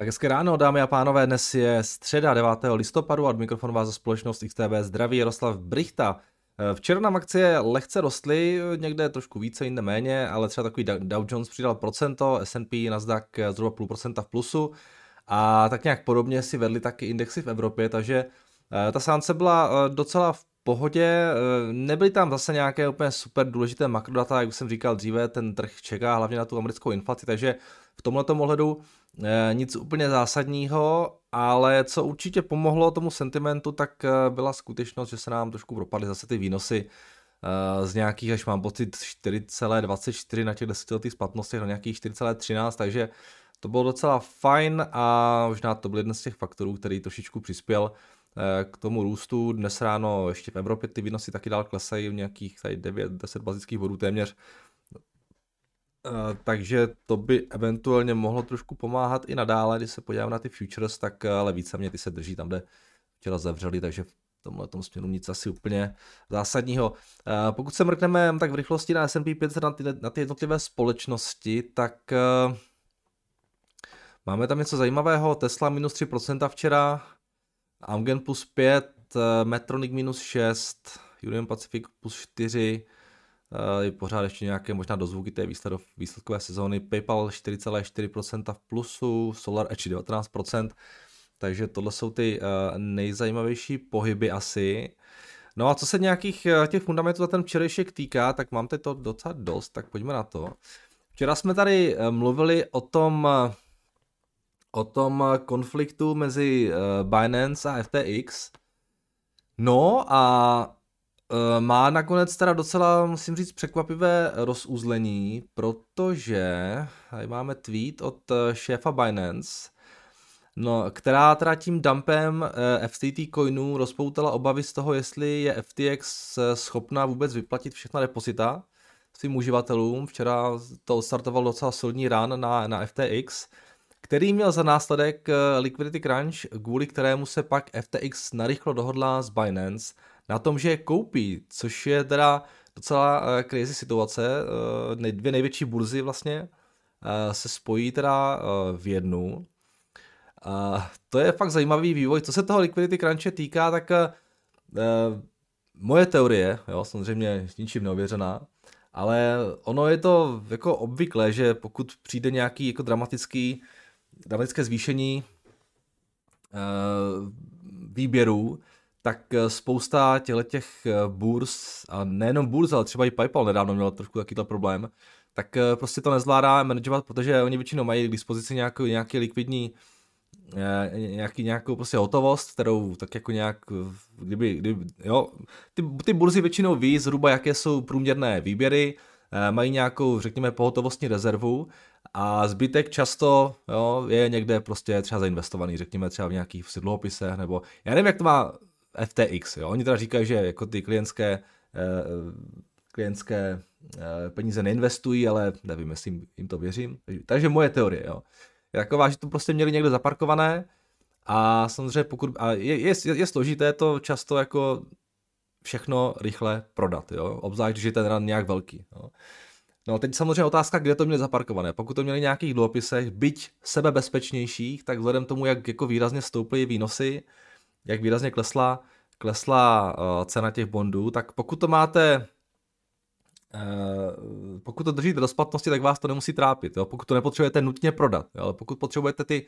Tak hezké ráno, dámy a pánové, dnes je středa 9. listopadu a od mikrofonu vás za společnost XTB zdraví Jaroslav Brichta. Včera nám akcie lehce rostly, někde trošku více, jinde méně, ale třeba takový Dow Jones přidal procento, S&P, Nasdaq zhruba půl procenta v plusu a tak nějak podobně si vedli taky indexy v Evropě, takže eh, ta sánce byla eh, docela v pohodě, eh, nebyly tam zase nějaké úplně super důležité makrodata, jak už jsem říkal dříve, ten trh čeká hlavně na tu americkou inflaci, takže v tomhle ohledu Eh, nic úplně zásadního, ale co určitě pomohlo tomu sentimentu, tak eh, byla skutečnost, že se nám trošku propadly zase ty výnosy eh, z nějakých, až mám pocit, 4,24 na těch desetiletých splatnostech na nějakých 4,13, takže to bylo docela fajn a možná to byl jeden z těch faktorů, který trošičku přispěl k tomu růstu. Dnes ráno ještě v Evropě ty výnosy taky dál klesají v nějakých 9-10 bazických bodů téměř, Uh, takže to by eventuálně mohlo trošku pomáhat i nadále, když se podívám na ty futures, tak eh, ale více mě ty se drží tam, kde včera zavřeli, takže v tomhle tom směru nic asi úplně zásadního. Uh, pokud se mrkneme tak v rychlosti na S&P 500 na ty, na ty jednotlivé společnosti, tak máme tam něco zajímavého. Tesla minus 3% včera, Amgen plus 5, Metronic minus 6, Union Pacific plus 4, Eh, je pořád ještě nějaké možná dozvuky té výsledov, výsledkové sezóny. PayPal 4,4% v plusu, Solar Edge 19%, takže tohle jsou ty uh, nejzajímavější pohyby asi. No a co se nějakých uh, těch fundamentů za ten včerejšek týká, tak mám teď to docela dost, tak pojďme na to. Včera jsme tady mluvili o tom, o tom konfliktu mezi Binance a FTX. No a Eh, má nakonec teda docela, musím říct, překvapivé rozuzlení, protože tady máme tweet od eh, šéfa Binance, no, která teda tím dumpem eh, FTT coinů rozpoutala obavy z toho, jestli je FTX schopná vůbec vyplatit všechna depozita svým uživatelům. Včera to odstartoval docela silný rán na, na FTX, který měl za následek liquidity crunch, kvůli kterému se pak FTX narychlo dohodla s Binance – na tom, že je koupí, což je teda docela uh, crazy situace. Uh, dvě největší burzy vlastně uh, se spojí teda v jednu. To je fakt zajímavý vývoj. Co se toho liquidity crunche týká, tak moje teorie, jo, samozřejmě ničím neověřená, ale ono je to jako obvyklé, že pokud přijde nějaký jako dramatický, dramatické zvýšení výběrů, tak eh, spousta těch eh, burs, a nejenom burs, ale třeba i PayPal nedávno měl trošku takovýhle problém, tak eh, prostě to nezvládá manažovat, protože oni většinou mají k dispozici nějaký, nějaký likvidní nějaký, nějakou prostě hotovost, kterou tak jako nějak, kdyby, kdyby jo, ty, ty burzy většinou ví zhruba, jaké jsou průměrné výběry, mají nějakou, řekněme, pohotovostní rezervu a zbytek často jo, je někde prostě třeba zainvestovaný, řekněme třeba v nějakých dluhopisech, nebo já nevím, jak to má FTX. Jo? Oni teda říkají, že jako ty klientské, eh, klientské eh, peníze neinvestují, ale nevím, jestli jim, jim to věřím. Takže moje teorie, jo. Je taková, že to prostě měli někde zaparkované a samozřejmě pokud, a je, je, je složité to často jako všechno rychle prodat, jo, obzvlášť, když je ten run nějak velký, jo. No teď samozřejmě otázka, kde to měli zaparkované. Pokud to měli nějakých dluhopisech, byť sebebezpečnějších, tak vzhledem tomu, jak jako výrazně stouply výnosy, jak výrazně klesla, klesla uh, cena těch bondů, tak pokud to máte Uh, pokud to držíte do splatnosti, tak vás to nemusí trápit. Jo? Pokud to nepotřebujete nutně prodat, jo? ale pokud potřebujete ty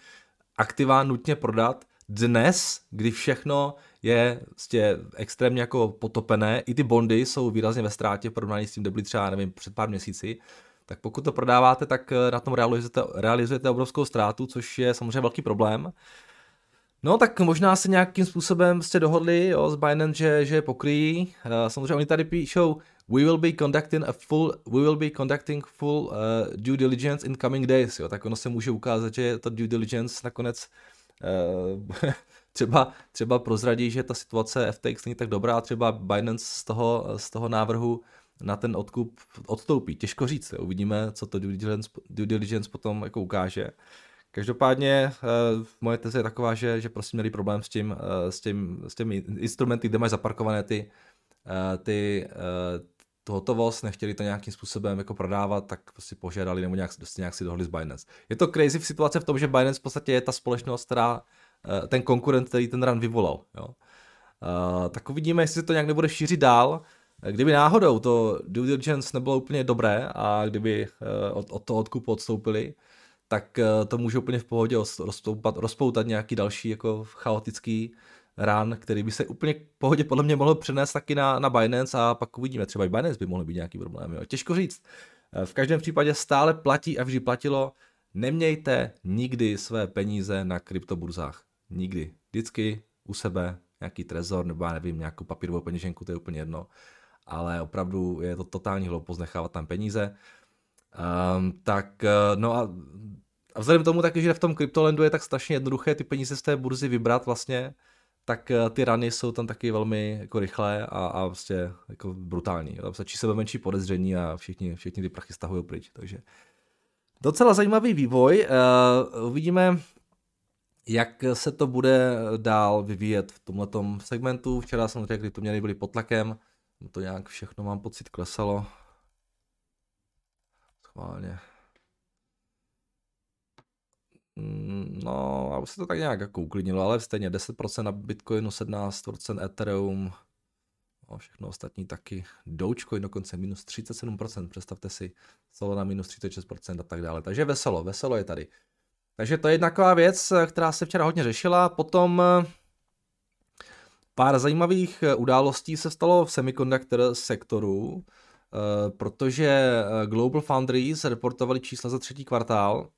aktiva nutně prodat, dnes, kdy všechno je vlastně extrémně jako potopené, i ty bondy jsou výrazně ve ztrátě v porovnání s tím, kde byly třeba, nevím, před pár měsíci, tak pokud to prodáváte, tak eh, na tom realizujete, realizujete obrovskou ztrátu, což je samozřejmě velký problém. No tak možná se nějakým způsobem jste dohodli jo, s Binance, že, že je pokryjí. Uh, samozřejmě oni tady píšou We will be conducting a full, we will be conducting full uh, due diligence in coming days. Jo, tak ono se může ukázat, že ta due diligence nakonec uh, třeba, třeba prozradí, že ta situace FTX není tak dobrá, třeba Binance z toho, z toho návrhu na ten odkup odstoupí. Těžko říct, jo. uvidíme, co to due diligence, due diligence potom jako ukáže. Uh, Každopádně uh, moje teze je taková, že, že prostě měli problém s tím, uh, s, tím, s těmi instrumenty, kde máš zaparkované ty, uh, ty, tu hotovost, nechtěli to nějakým způsobem jako prodávat, tak prostě požádali nebo nějak, nějak si dohodli s Binance. Je to crazy v situace v tom, že Binance v podstatě je ta společnost, která eh, ten konkurent, který ten run vyvolal. Jo. Tak uvidíme, jestli se to nějak nebude šířit dál. Kdyby náhodou to due diligence nebylo úplně dobré a kdyby od, od toho odkupu odstoupili, tak uh, to může úplně v pohodě rozpoutat, rozpoutat nějaký další jako chaotický run, který by se úplně v pohodě podle mě mohl přenést taky na, na Binance a pak uvidíme, třeba i Binance by mohly být nějaký problém. Jo. Těžko říct. V každém případě stále platí a vždy platilo, nemějte nikdy své peníze na kryptoburzách. Nikdy. Vždycky u sebe nějaký trezor nebo já nevím, nějakou papírovou peněženku, to je úplně jedno. Ale opravdu je to totální hloupost nechávat tam peníze. Um, tak no a, a vzhledem k tomu taky, že v tom kryptolandu je tak strašně jednoduché ty peníze z té burzy vybrat vlastně, tak eh, ty rany jsou tam taky velmi jako rychlé a, a prostě jako brutální. Tam stačí sebe menší podezření a všichni, všichni ty prachy stahují pryč. Takže docela zajímavý vývoj. Uh, uvidíme, jak se to bude dál vyvíjet v tomto segmentu. Včera jsem řekl, to měli byli pod tlakem, to nějak všechno mám pocit klesalo. Schválně. Mm, no, aby se to tak nějak jako uklidnilo, ale stejně 10% na Bitcoinu, 17% Ethereum, no, všechno ostatní taky. Dogecoin dokonce minus 37%, představte si, Solana minus 36% a tak dále. Takže veselo, veselo je tady. Takže to je jedna taková věc, která se včera hodně řešila. Potom eh, pár zajímavých eh, událostí se stalo v semiconductor sektoru, eh, protože Global Foundries reportovali čísla za třetí kvartál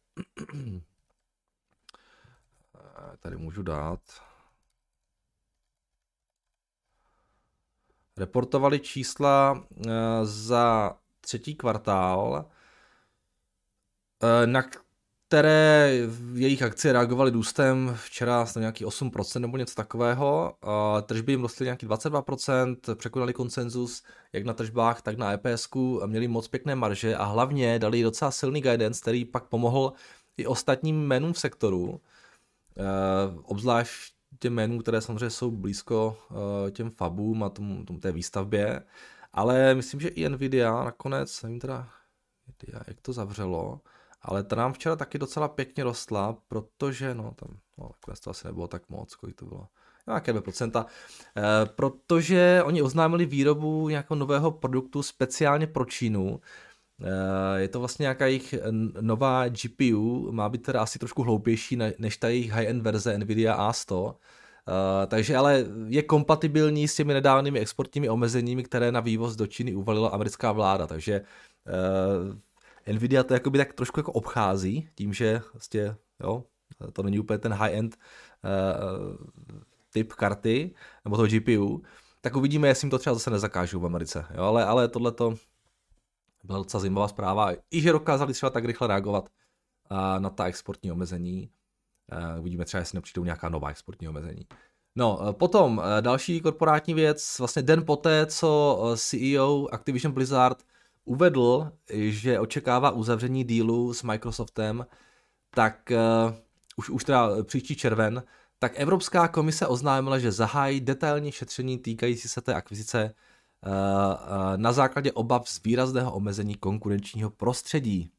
tady můžu dát. Reportovali čísla eh, za třetí kvartál, eh, na které jejich akcie reagovaly důstem včera na nějaký 8% nebo něco takového. Tržby jim rostly nějaký 22%, překonali konsenzus jak na tržbách, tak na EPS, měli moc pěkné marže a hlavně dali docela silný guidance, který pak pomohl i ostatním jménům v sektoru. Uh, obzvlášť těm jménům, které samozřejmě jsou blízko uh, těm fabům a tomu, tomu té výstavbě, ale myslím, že i Nvidia nakonec, nevím teda, jak to zavřelo, ale ta nám včera taky docela pěkně rostla, protože, no tam, no nakonec to asi nebylo tak moc, kolik to bylo, nějaké 2%, eh, protože oni oznámili výrobu nějakého nového produktu speciálně pro Čínu, Eh, je to vlastně nějaká jejich nová GPU, má být teda asi trošku hloupější než ta jejich high-end verze Nvidia A100, uh, takže ale je kompatibilní s těmi nedávnými exportními omezeními, které na vývoz do Číny uvalila americká vláda, takže uh, Nvidia to jakoby tak trošku jako obchází tím, že vlastně, jo, to není úplně ten high-end uh, typ karty, nebo toho GPU, tak uvidíme, jestli jim to třeba zase nezakážou v Americe, jo, ale, ale tohle to byla docela zajímavá zpráva. I že dokázali třeba tak rychle reagovat na ta exportní omezení. Uvidíme třeba, jestli nepřijdou nějaká nová exportní omezení. No, potom další korporátní věc, vlastně den poté, co CEO Activision Blizzard uvedl, že očekává uzavření dílu s Microsoftem, tak uh, už, už teda příští červen, tak Evropská komise oznámila, že zahájí detailní šetření týkající se té akvizice Eh, eh, na základě obav z výrazného omezení konkurenčního prostředí.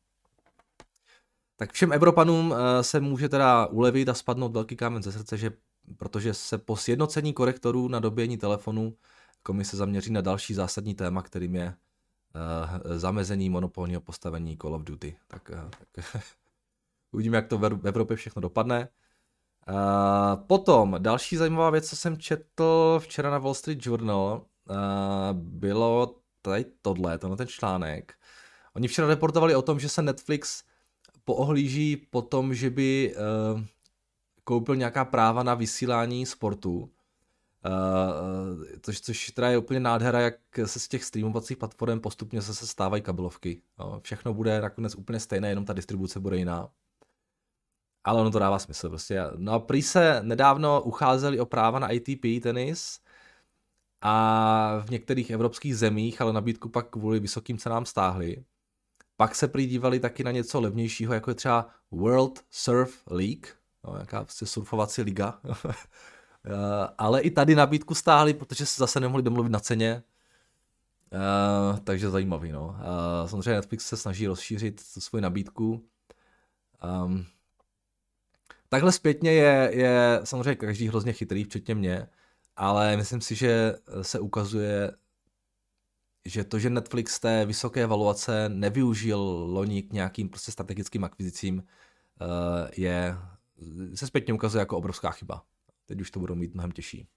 Tak všem Evropanům eh, se může teda ulevit a spadnout velký kámen ze srdce, že protože se po sjednocení korektorů na dobíjení telefonu komise zaměří na další zásadní téma, kterým je zamezení monopolního postavení Call of Duty. Tak, tak uvidíme, jak to v Evropě všechno dopadne. potom další zajímavá věc, co jsem četl včera na Wall Street Journal, bylo tady tohle, tenhle ten článek. Oni včera reportovali o tom, že se Netflix poohlíží po tom, že by uh, koupil nějaká práva na vysílání sportu. Uh, což, což teda je úplně nádhera, jak se z těch streamovacích platform postupně se, se stávají kabelovky. No, všechno bude nakonec úplně stejné, jenom ta distribuce bude jiná. Ale ono to dává smysl prostě. No a prý se nedávno ucházeli o práva na ATP tenis, a v některých evropských zemích, ale nabídku pak kvůli vysokým cenám stáhli. Pak se přidívali taky na něco levnějšího, jako je třeba World Surf League, no, jaká prostě surfovací liga. ale i tady nabídku stáhli, protože se zase nemohli domluvit na ceně. Uh, takže zajímavý, no. Uh, samozřejmě Netflix se snaží rozšířit svoji nabídku. Um, takhle zpětně je, je samozřejmě každý hrozně chytrý, včetně mě, ale myslím si, že se ukazuje, že to, že Netflix té vysoké valuace nevyužil loni k nějakým prostě strategickým akvizicím, uh, je, se zpětně ukazuje jako obrovská chyba. Teď už to budou mít mnohem těžší.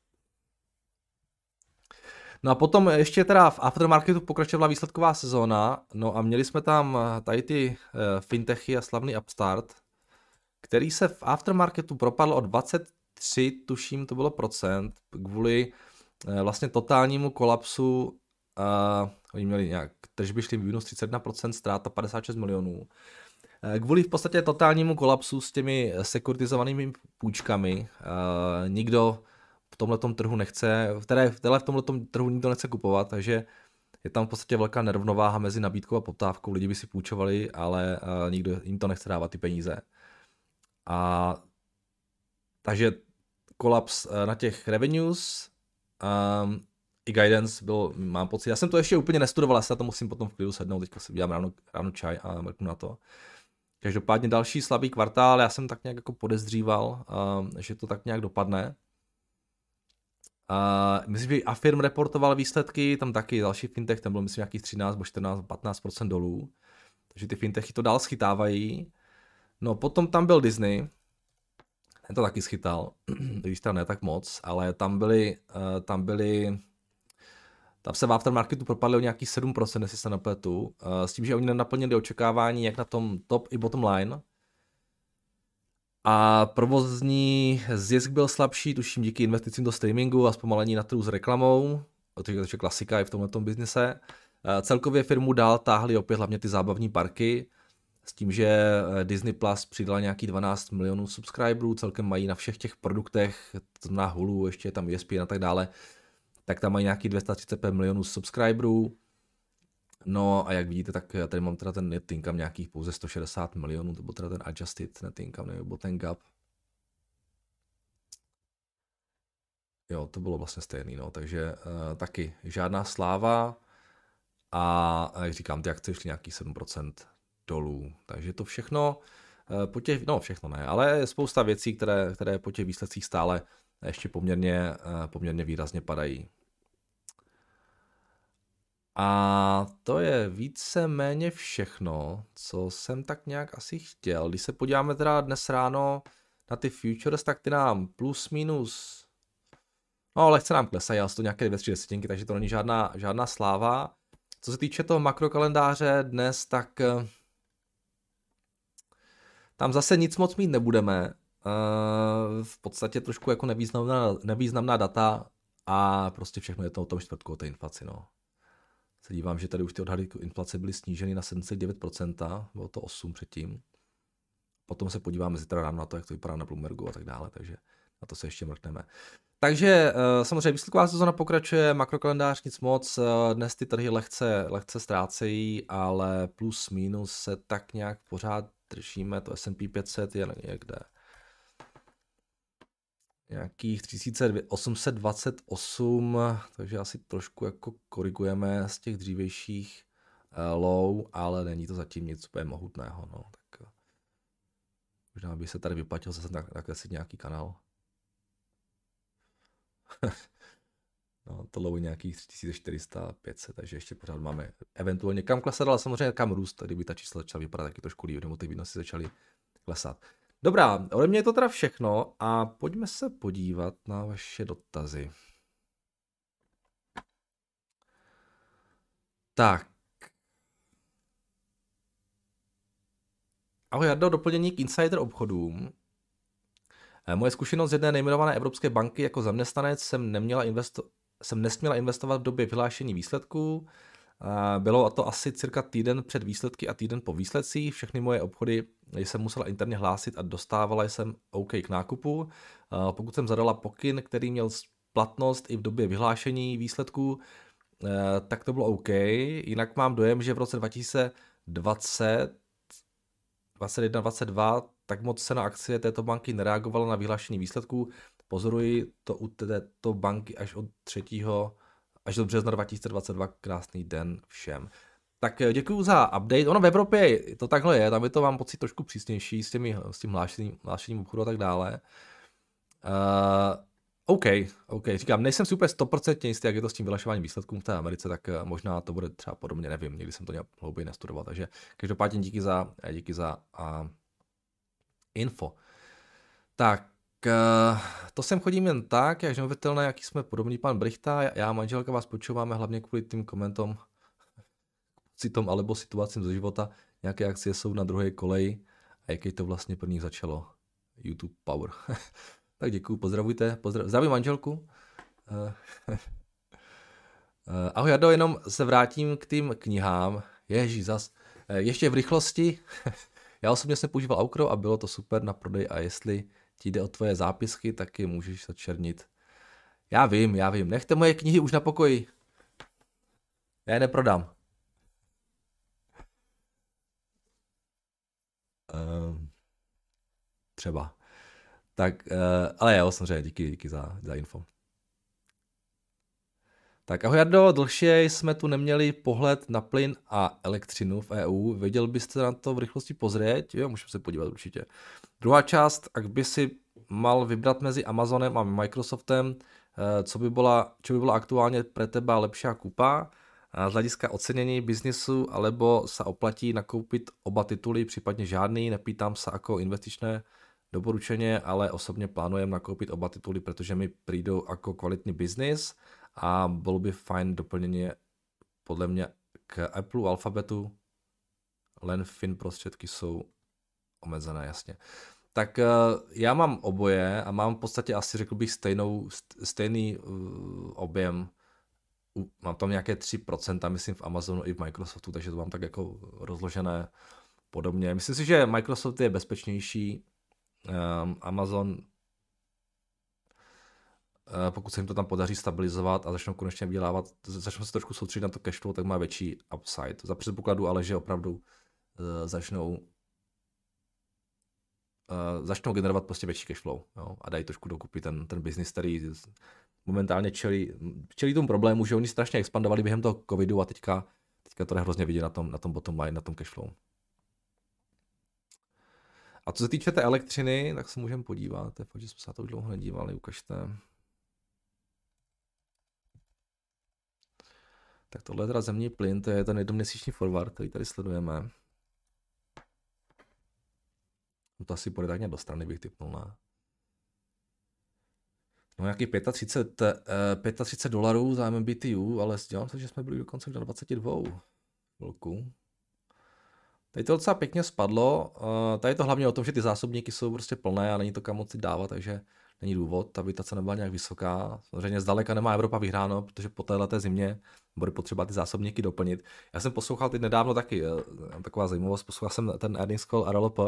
No a potom ještě teda v aftermarketu pokračovala výsledková sezóna, no a měli jsme tam tady ty fintechy a slavný Upstart, který se v aftermarketu propadl o 23, tuším to bylo procent, kvůli uh, vlastně totálnímu kolapsu, uh, oni měli nějak, tržby šly minus 31%, ztráta 56 milionů. Kvůli v podstatě totálnímu kolapsu s těmi sekuritizovanými půjčkami, uh, nikdo v tomhle trhu nechce, které, které v tomhle trhu nikdo nechce kupovat, takže je tam v podstatě velká nerovnováha mezi nabídkou a poptávkou. Lidi by si půjčovali, ale uh, nikdo jim to nechce dávat ty peníze. A takže kolaps uh, na těch revenues um, i guidance byl, mám pocit, já jsem to ještě úplně nestudoval, já se na to musím potom v klidu sednout, teďka si udělám ráno, ráno čaj a mrknu na to. Každopádně další slabý kvartál, já jsem tak nějak jako podezříval, uh, že to tak nějak dopadne. Uh, myslím, že Affirm reportoval výsledky, tam taky další fintech, tam bylo myslím nějakých 13 nebo 14, 15% dolů. Takže ty fintechy to dál schytávají. No potom tam byl Disney, ten to taky schytal, když tam ne tak moc, ale tam byly, uh, tam byly tam se v aftermarketu propadly o nějakých 7%, jestli se napletu, uh, s tím, že oni nenaplnili očekávání jak na tom top i bottom line. A provozní zisk byl slabší, tuším díky investicím do streamingu a zpomalení na trhu s reklamou, to je klasika i v tomhle biznise. Uh, celkově firmu dál táhly opět hlavně ty zábavní parky, s tím, že eh, Disney Plus přidala nějaký 12 milionů subscriberů, celkem mají na všech těch produktech, na Hulu, ještě je tam ESPN a tak dále, tak tam mají nějaký 235 milionů subscriberů. No a jak vidíte, tak tady mám teda ten net income nějakých pouze 160 milionů, to byl teda ten adjusted net income, nebo ten gap. Jo, to bylo vlastně stejný, no, takže uh, taky žádná sláva a jak říkám, ty akce šly nějaký 7% dolů, takže to všechno, uh, po těch, no všechno ne, ale spousta věcí, které, které po těch výsledcích stále ještě poměrně, uh, poměrně výrazně padají. A to je více-méně všechno, co jsem tak nějak asi chtěl. Když se podíváme teda dnes ráno na ty futures, tak ty nám plus minus, no lehce nám klesají, ale to nějaké dvě, tři desetinky, takže to není žádná, žádná sláva. Co se týče toho makrokalendáře dnes, tak eh, tam zase nic moc mít nebudeme. Eh, v podstatě trošku jako nevýznamná, nevýznamná data a prostě všechno je to o tom čtvrtku, o té inflaci. No se dívám, že tady už ty odhady inflace byly sníženy na 7,9%, bylo to 8 předtím. Potom se podíváme zítra ráno na to, jak to vypadá na Bloombergu a tak dále, takže na to se ještě mrkneme. Takže eh, samozřejmě výsledková sezona pokračuje, makrokalendář nic moc, eh, dnes ty trhy lehce, lehce ztrácejí, ale plus minus se tak nějak pořád držíme, to S&P 500 je někde nějakých 3828, takže asi trošku jako korigujeme z těch dřívějších uh, low, ale není to zatím nic úplně mohutného, no, tak uh, možná by se tady vyplatil zase nakreslit nějaký kanál. no, to je nějakých 3400, 500, takže ještě pořád máme eventuálně kam klesat, ale samozřejmě kam růst, kdyby ta čísla začala vypadat taky trošku líp, nebo ty výnosy začaly klesat. Dobrá, ode mě je to teda všechno a pojďme se podívat na vaše dotazy. Tak. Ahoj Jardo, doplnění k insider obchodům. Eh, moje zkušenost z jedné nejmenované evropské banky jako zaměstnanec jsem, neměla investo- jsem nesměla investovat v době vyhlášení výsledků. Bylo to asi cirka týden před výsledky a týden po výsledcích. Všechny moje obchody jsem musela interně hlásit a dostávala jsem OK k nákupu. Pokud jsem zadala pokyn, který měl platnost i v době vyhlášení výsledků, eh, tak to bylo OK. Jinak mám dojem, že v roce 2020, 21, 22, tak moc se na akcie této banky nereagovala na vyhlášení výsledků. Pozoruji to u této banky až od 3 až do března 2022. Krásný den všem. Tak eh, děkuji za update. Ono v Evropě to takhle je, tam je to mám pocit trošku přísnější s, těmi, s tím hlášením, hlášením obchodu a tak dále. Uh, OK, OK, říkám, nejsem si úplně 100% jistý, jak je to s tím vylašováním výsledků v té Americe, tak eh, možná to bude třeba podobně, nevím, někdy jsem to nějak hlouběji nestudoval, takže každopádně díky za, díky za uh, info. Tak, to sem chodím jen tak, jak neuvětelné, jaký jsme podobný pan Brichta, já a manželka vás počíváme hlavně kvůli tím komentům citom alebo situacím ze života, nějaké akcie jsou na druhé koleji a jaké to vlastně pro začalo. YouTube Power. tak děkuju, pozdravujte, pozdrav, zdravím manželku. Eh, ahoj Jado, jenom se vrátím k tým knihám. Ježí, zas. Eh, ještě v rychlosti. Já osobně jsem používal Aukro a bylo to super na prodej a jestli ti jde o tvoje zápisky, tak je můžeš začernit. Já vím, já vím. Nechte moje knihy už na pokoji. Já je neprodám. Uh, třeba. Tak, uh, ale jo, samozřejmě, díky, díky za, za info. Tak ahoj Jardo, dlhšie jsme tu neměli pohled na plyn a elektřinu v EU. Věděl byste na to v rychlosti pozrieť? Jo, můžeme se podívat určitě. Druhá část, ak by si mal vybrat mezi Amazonem a Microsoftem, eh, co by byla, čo by byla aktuálně pre teba lepší kupa, z hlediska ocenění biznisu, alebo sa oplatí nakoupit oba tituly, případně žádný, nepýtám se jako investičné doporučeně, ale osobně plánujem nakoupit oba tituly, protože mi přijdou jako kvalitní biznis a bylo by fajn doplnění podle mě k Apple Alphabetu, len fin prostředky jsou omezené, jasně. Tak uh, já mám oboje a mám v podstatě asi řekl bych stejnou, stejný uh, objem mám tam nějaké 3%, myslím v Amazonu i v Microsoftu, takže to mám tak jako rozložené podobně. Myslím si, že Microsoft je bezpečnější, um, Amazon pokud se jim to tam podaří stabilizovat a začnou konečně vydělávat, začnou se trošku soustředit na to cashflow, tak má větší upside. Za předpokladu ale, že opravdu uh, začnou uh, začnou generovat prostě větší cashflow jo, a dají trošku dokupy ten, ten business, který momentálně čelí, čelí tomu problému, že oni strašně expandovali během toho covidu a teďka, teďka to je hrozně vidět na tom, na tom bottom line, na tom cashflow. A co se týče té elektřiny, tak se můžeme podívat. Je fakt, že jsme se to už dlouho nedívali, ukažte. Tak tohle je teda zemní plyn, to je ten jednoměsíční forward, který tady sledujeme. To asi půjde tak do strany, bych typnul na. No nějaký 35, uh, 35 dolarů za MMBTU, ale dělám se, že jsme byli dokonce na 22 chvilku. Tady to docela pěkně spadlo. Uh, tady je to hlavně o tom, že ty zásobníky jsou prostě plné a není to kam moc dávat, takže není důvod, aby ta cena byla nějak vysoká. Samozřejmě zdaleka nemá Evropa vyhráno, protože po této zimě bude potřeba ty zásobníky doplnit. Já jsem poslouchal teď nedávno taky, uh, taková zajímavost, poslouchal jsem ten earnings call RLP, uh,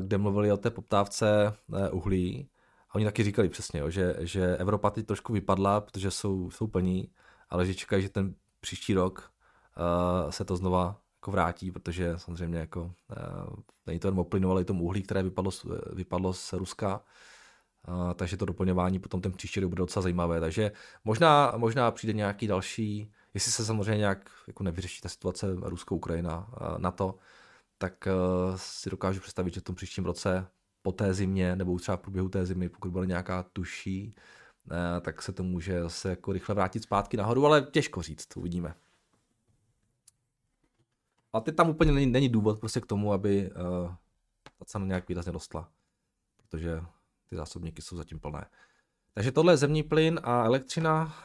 kde mluvili o té poptávce uhlí a oni taky říkali přesně, že, že Evropa teď trošku vypadla, protože jsou, jsou plní, ale že čekají, že ten příští rok se to znova jako vrátí, protože samozřejmě jako není to jen o plynu, ale i tomu uhlí, které vypadlo, vypadlo z Ruska, uh, takže to doplňování potom ten příští rok bude docela zajímavé. Takže možná, možná přijde nějaký další, jestli se samozřejmě nějak jako nevyřeší ta situace Rusko-Ukrajina uh, na to, tak uh, si dokážu představit, že v tom příštím roce po té zimě, nebo třeba v průběhu té zimy, pokud bude nějaká tuší, eh, tak se to může zase jako rychle vrátit zpátky nahoru, ale těžko říct, uvidíme. A teď tam úplně není, není důvod prostě k tomu, aby uh, ta cena nějak výrazně rostla, protože ty zásobníky jsou zatím plné. Takže tohle je zemní plyn a elektřina.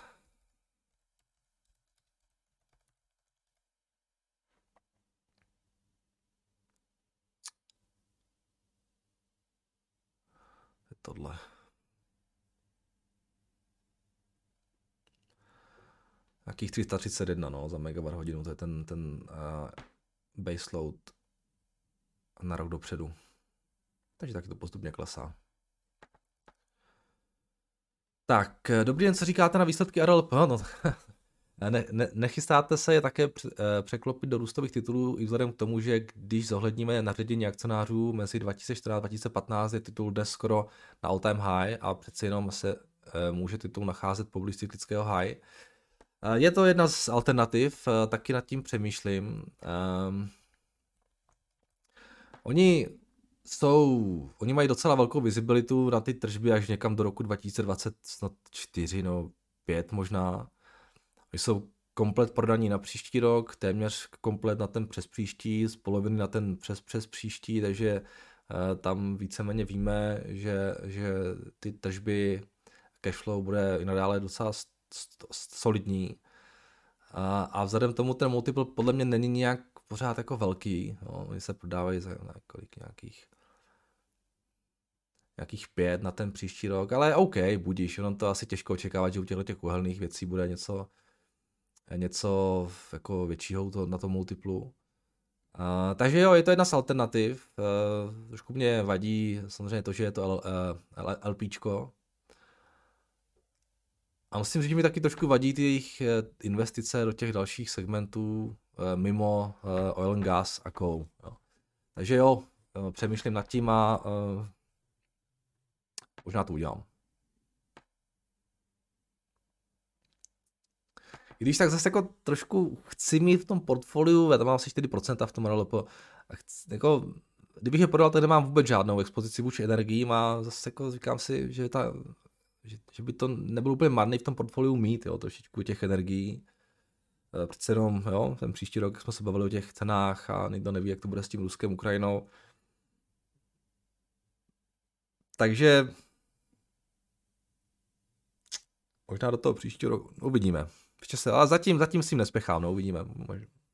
tohle. Jakých 331 no, za megawatt hodinu, to je ten, ten uh, baseload na rok dopředu. Takže taky to postupně klesá. Tak, dobrý den, co říkáte na výsledky RLP? No, ne, ne, nechystáte se je také překlopit do růstových titulů i vzhledem k tomu, že když zohledníme naředění akcionářů mezi 2014 a 2015 je titul jde skoro na all time high a přeci jenom se může titul nacházet poblíž cyklického high. Je to jedna z alternativ, taky nad tím přemýšlím. Um, oni jsou, oni mají docela velkou vizibilitu na ty tržby až někam do roku 2024, no 5 možná. Oni jsou komplet prodaní na příští rok, téměř komplet na ten přes příští, z poloviny na ten přes přes příští, takže uh, tam víceméně víme, že, že ty tržby cashflow bude i nadále docela solidní. A, a vzhledem k tomu ten multiple podle mě není nějak pořád jako velký. No, oni se prodávají za nějakých nějakých pět na ten příští rok, ale OK, budíš, jenom to asi těžko očekávat, že u těchto těch uhelných věcí bude něco, něco jako většího to, na tom multiplu. Uh, takže jo, je to jedna z alternativ. Uh, trošku mě vadí samozřejmě to, že je to L, uh, L, LPčko. A musím říct, že mi taky trošku vadí ty jejich investice do těch dalších segmentů uh, mimo uh, oil and gas a coal. Jo. Takže jo, uh, přemýšlím nad tím a uh, Možná to udělám. I když tak zase jako trošku chci mít v tom portfoliu, já tam mám asi 4% v tom RLP, a chci, jako, kdybych je prodal, tak nemám vůbec žádnou expozici vůči energiím a zase jako říkám si, že, ta, že, že by to nebylo úplně marný v tom portfoliu mít, jo, trošičku těch energií. E, přece jenom, jo, ten příští rok jsme se bavili o těch cenách a nikdo neví, jak to bude s tím Ruskem, Ukrajinou. Takže Možná do toho příštího roku. Uvidíme. Ještě se, ale zatím, zatím s tím nespěchám, no uvidíme.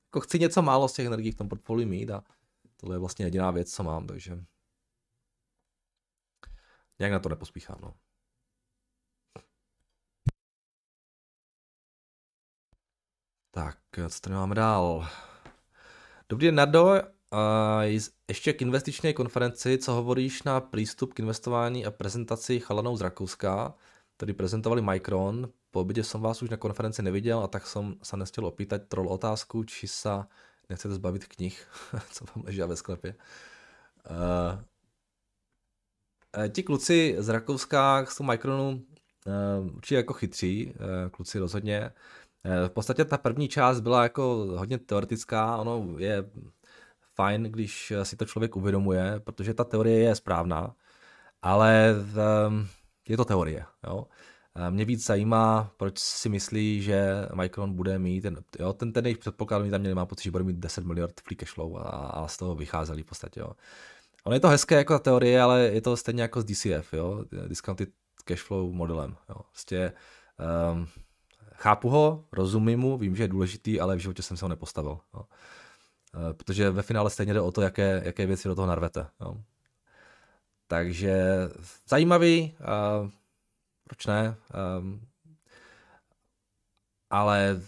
Jako chci něco málo z těch energií v tom portfoliu mít a tohle je vlastně jediná věc, co mám, takže nějak na to nepospíchám, no. Tak, co tady máme dál? Dobrý den, Nardo. Uh, ještě k investiční konferenci, co hovoríš na přístup k investování a prezentaci chalanou z Rakouska? Který prezentovali Micron. Po obědě jsem vás už na konferenci neviděl a tak jsem se nechtěl opýtať troll otázku, či se nechcete zbavit knih, co vám leží ve sklepě. Uh, ti kluci z Rakouska z toho Micronu uh, určitě jako chytří, uh, kluci rozhodně. Uh, v podstatě ta první část byla jako hodně teoretická, ono je fajn, když si to člověk uvědomuje, protože ta teorie je správná, ale v, je to teorie. Jo? Mě víc zajímá, proč si myslí, že Micron bude mít, ten, jo, ten, ten jejich předpoklad, oni tam měli, má pocit, že bude mít 10 miliard free cash flow a, a z toho vycházeli v podstatě. Jo. Ono je to hezké jako ta teorie, ale je to stejně jako s DCF, jo, discounted cash flow modelem. Jo. Prostě, um, chápu ho, rozumím mu, vím, že je důležitý, ale v životě jsem se ho nepostavil. Jo. Uh, protože ve finále stejně jde o to, jaké, jaké věci do toho narvete. Jo. Takže zajímavý, uh, proč ne? Um, ale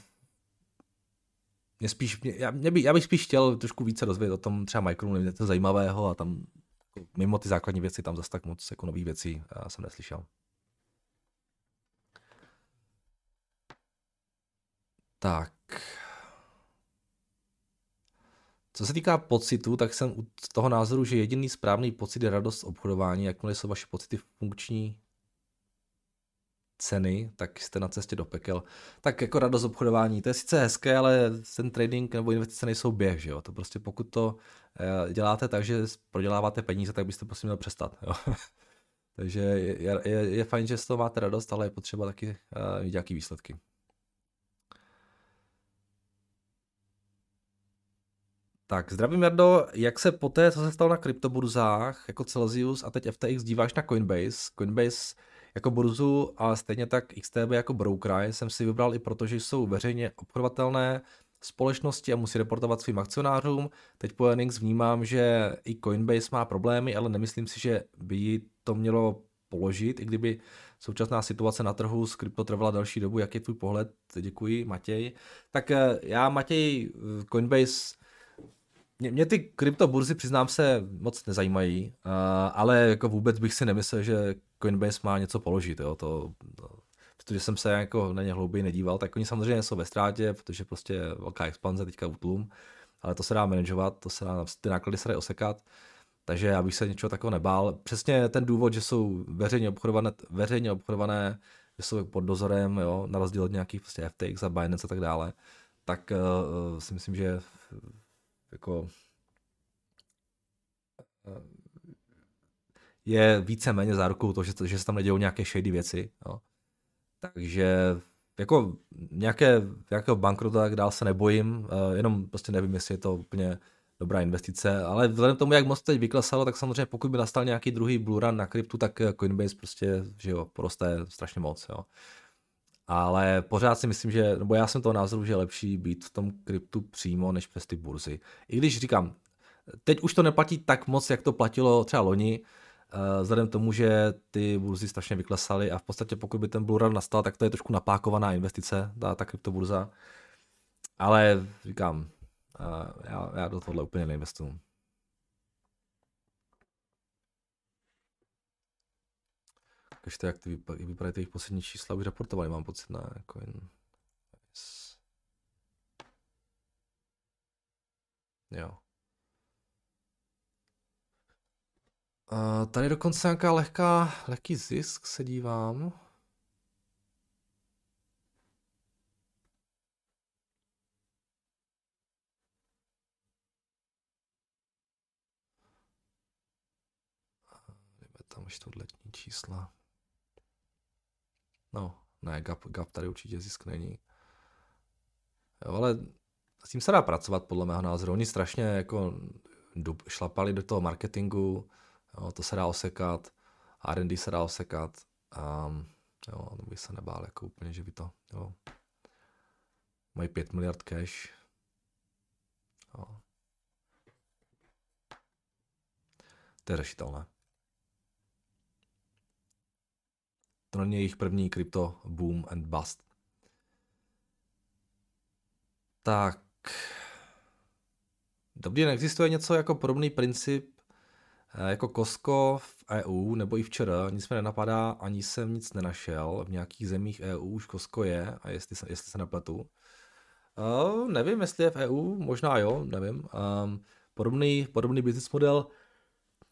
mě spíš, mě, já, mě by, já bych spíš chtěl trošku více rozvědět o tom třeba Micronu, něco zajímavého a tam mimo ty základní věci tam zase tak moc jako nových věcí já jsem neslyšel. Tak. Co se týká pocitu, tak jsem u toho názoru, že jediný správný pocit je radost obchodování, jakmile jsou vaše pocity funkční ceny, tak jste na cestě do pekel. Tak jako radost obchodování, to je sice hezké, ale ten trading nebo investice nejsou běh, že jo? To prostě pokud to eh, děláte tak, že proděláváte peníze, tak byste prostě měl přestat, jo? Takže je, je, je, fajn, že z toho máte radost, ale je potřeba taky uh, nějaký výsledky. Tak, zdravím Jardo, jak se poté, co se stalo na kryptoburzách, jako Celsius a teď FTX, díváš na Coinbase? Coinbase jako burzu a stejně tak XTB jako broker jsem si vybral i proto, že jsou veřejně obchodovatelné společnosti a musí reportovat svým akcionářům. Teď po earnings vnímám, že i Coinbase má problémy, ale nemyslím si, že by ji to mělo položit, i kdyby současná situace na trhu s krypto trvala další dobu. Jak je tvůj pohled? Děkuji, Matěj. Tak eh, já, Matěj, Coinbase mě, mě ty kryptoburzy, přiznám se, moc nezajímají, uh, ale jako vůbec bych si nemyslel, že Coinbase má něco položit, jo, to, to protože jsem se jako na ně hlouběji nedíval, tak oni samozřejmě jsou ve ztrátě, protože prostě velká expanze teďka útlum, ale to se dá manažovat, to se dá, ty náklady se dají osekat, Takže já bych se něčeho takového nebál. Přesně ten důvod, že jsou veřejně obchodované, veřejně obchodované že jsou pod dozorem, jo, na rozdíl od nějakých prostě FTX a Binance a tak dále, tak uh, si myslím, že jako uh, je více-méně zárukou to, že, že se tam nedějou nějaké shady věci. Jo. Takže jako nějaké, nějakého bankrota tak dál se nebojím, uh, jenom prostě nevím, jestli je to úplně dobrá investice, ale vzhledem k tomu, jak moc teď vyklesalo, tak samozřejmě pokud by nastal nějaký druhý bull run na kryptu, tak Coinbase prostě, že jo, poroste strašně moc, jo. Ale pořád si myslím, že, nebo já jsem toho názoru, že je lepší být v tom kryptu přímo, než přes ty burzy. I když říkám, teď už to neplatí tak moc, jak to platilo třeba loni, uh, vzhledem tomu, že ty burzy strašně vyklesaly a v podstatě pokud by ten bull run nastal, tak to je trošku napákovaná investice, ta, ta kryptoburza. Ale říkám, uh, já, já do tohle úplně neinvestuju. Ukažte, jak ty vypadají ty poslední čísla, už reportovali, mám pocit na coin. Yes. Jo. Uh, tady dokonce nějaká lehká, lehký zisk se dívám. tam ještě letní čísla. No, ne, gap, gap tady určitě zisk není. Jo, ale s tím se dá pracovat, podle mého názoru. Oni strašně jako šlapali do toho marketingu, jo, to se dá osekat, R&D se dá osekat. Um, jo, to bych se nebál jako úplně, že by to, jo. Mají 5 miliard cash. Jo. To je řešitelné. To není jejich první krypto boom and bust. Tak. Dobrý, neexistuje něco jako podobný princip eh, jako Costco v EU nebo i včera, nic mi nenapadá, ani jsem nic nenašel. V nějakých zemích EU už Costco je, a jestli se, jestli se nepletu. Uh, nevím, jestli je v EU, možná jo, nevím. Um, podobný, podobný business model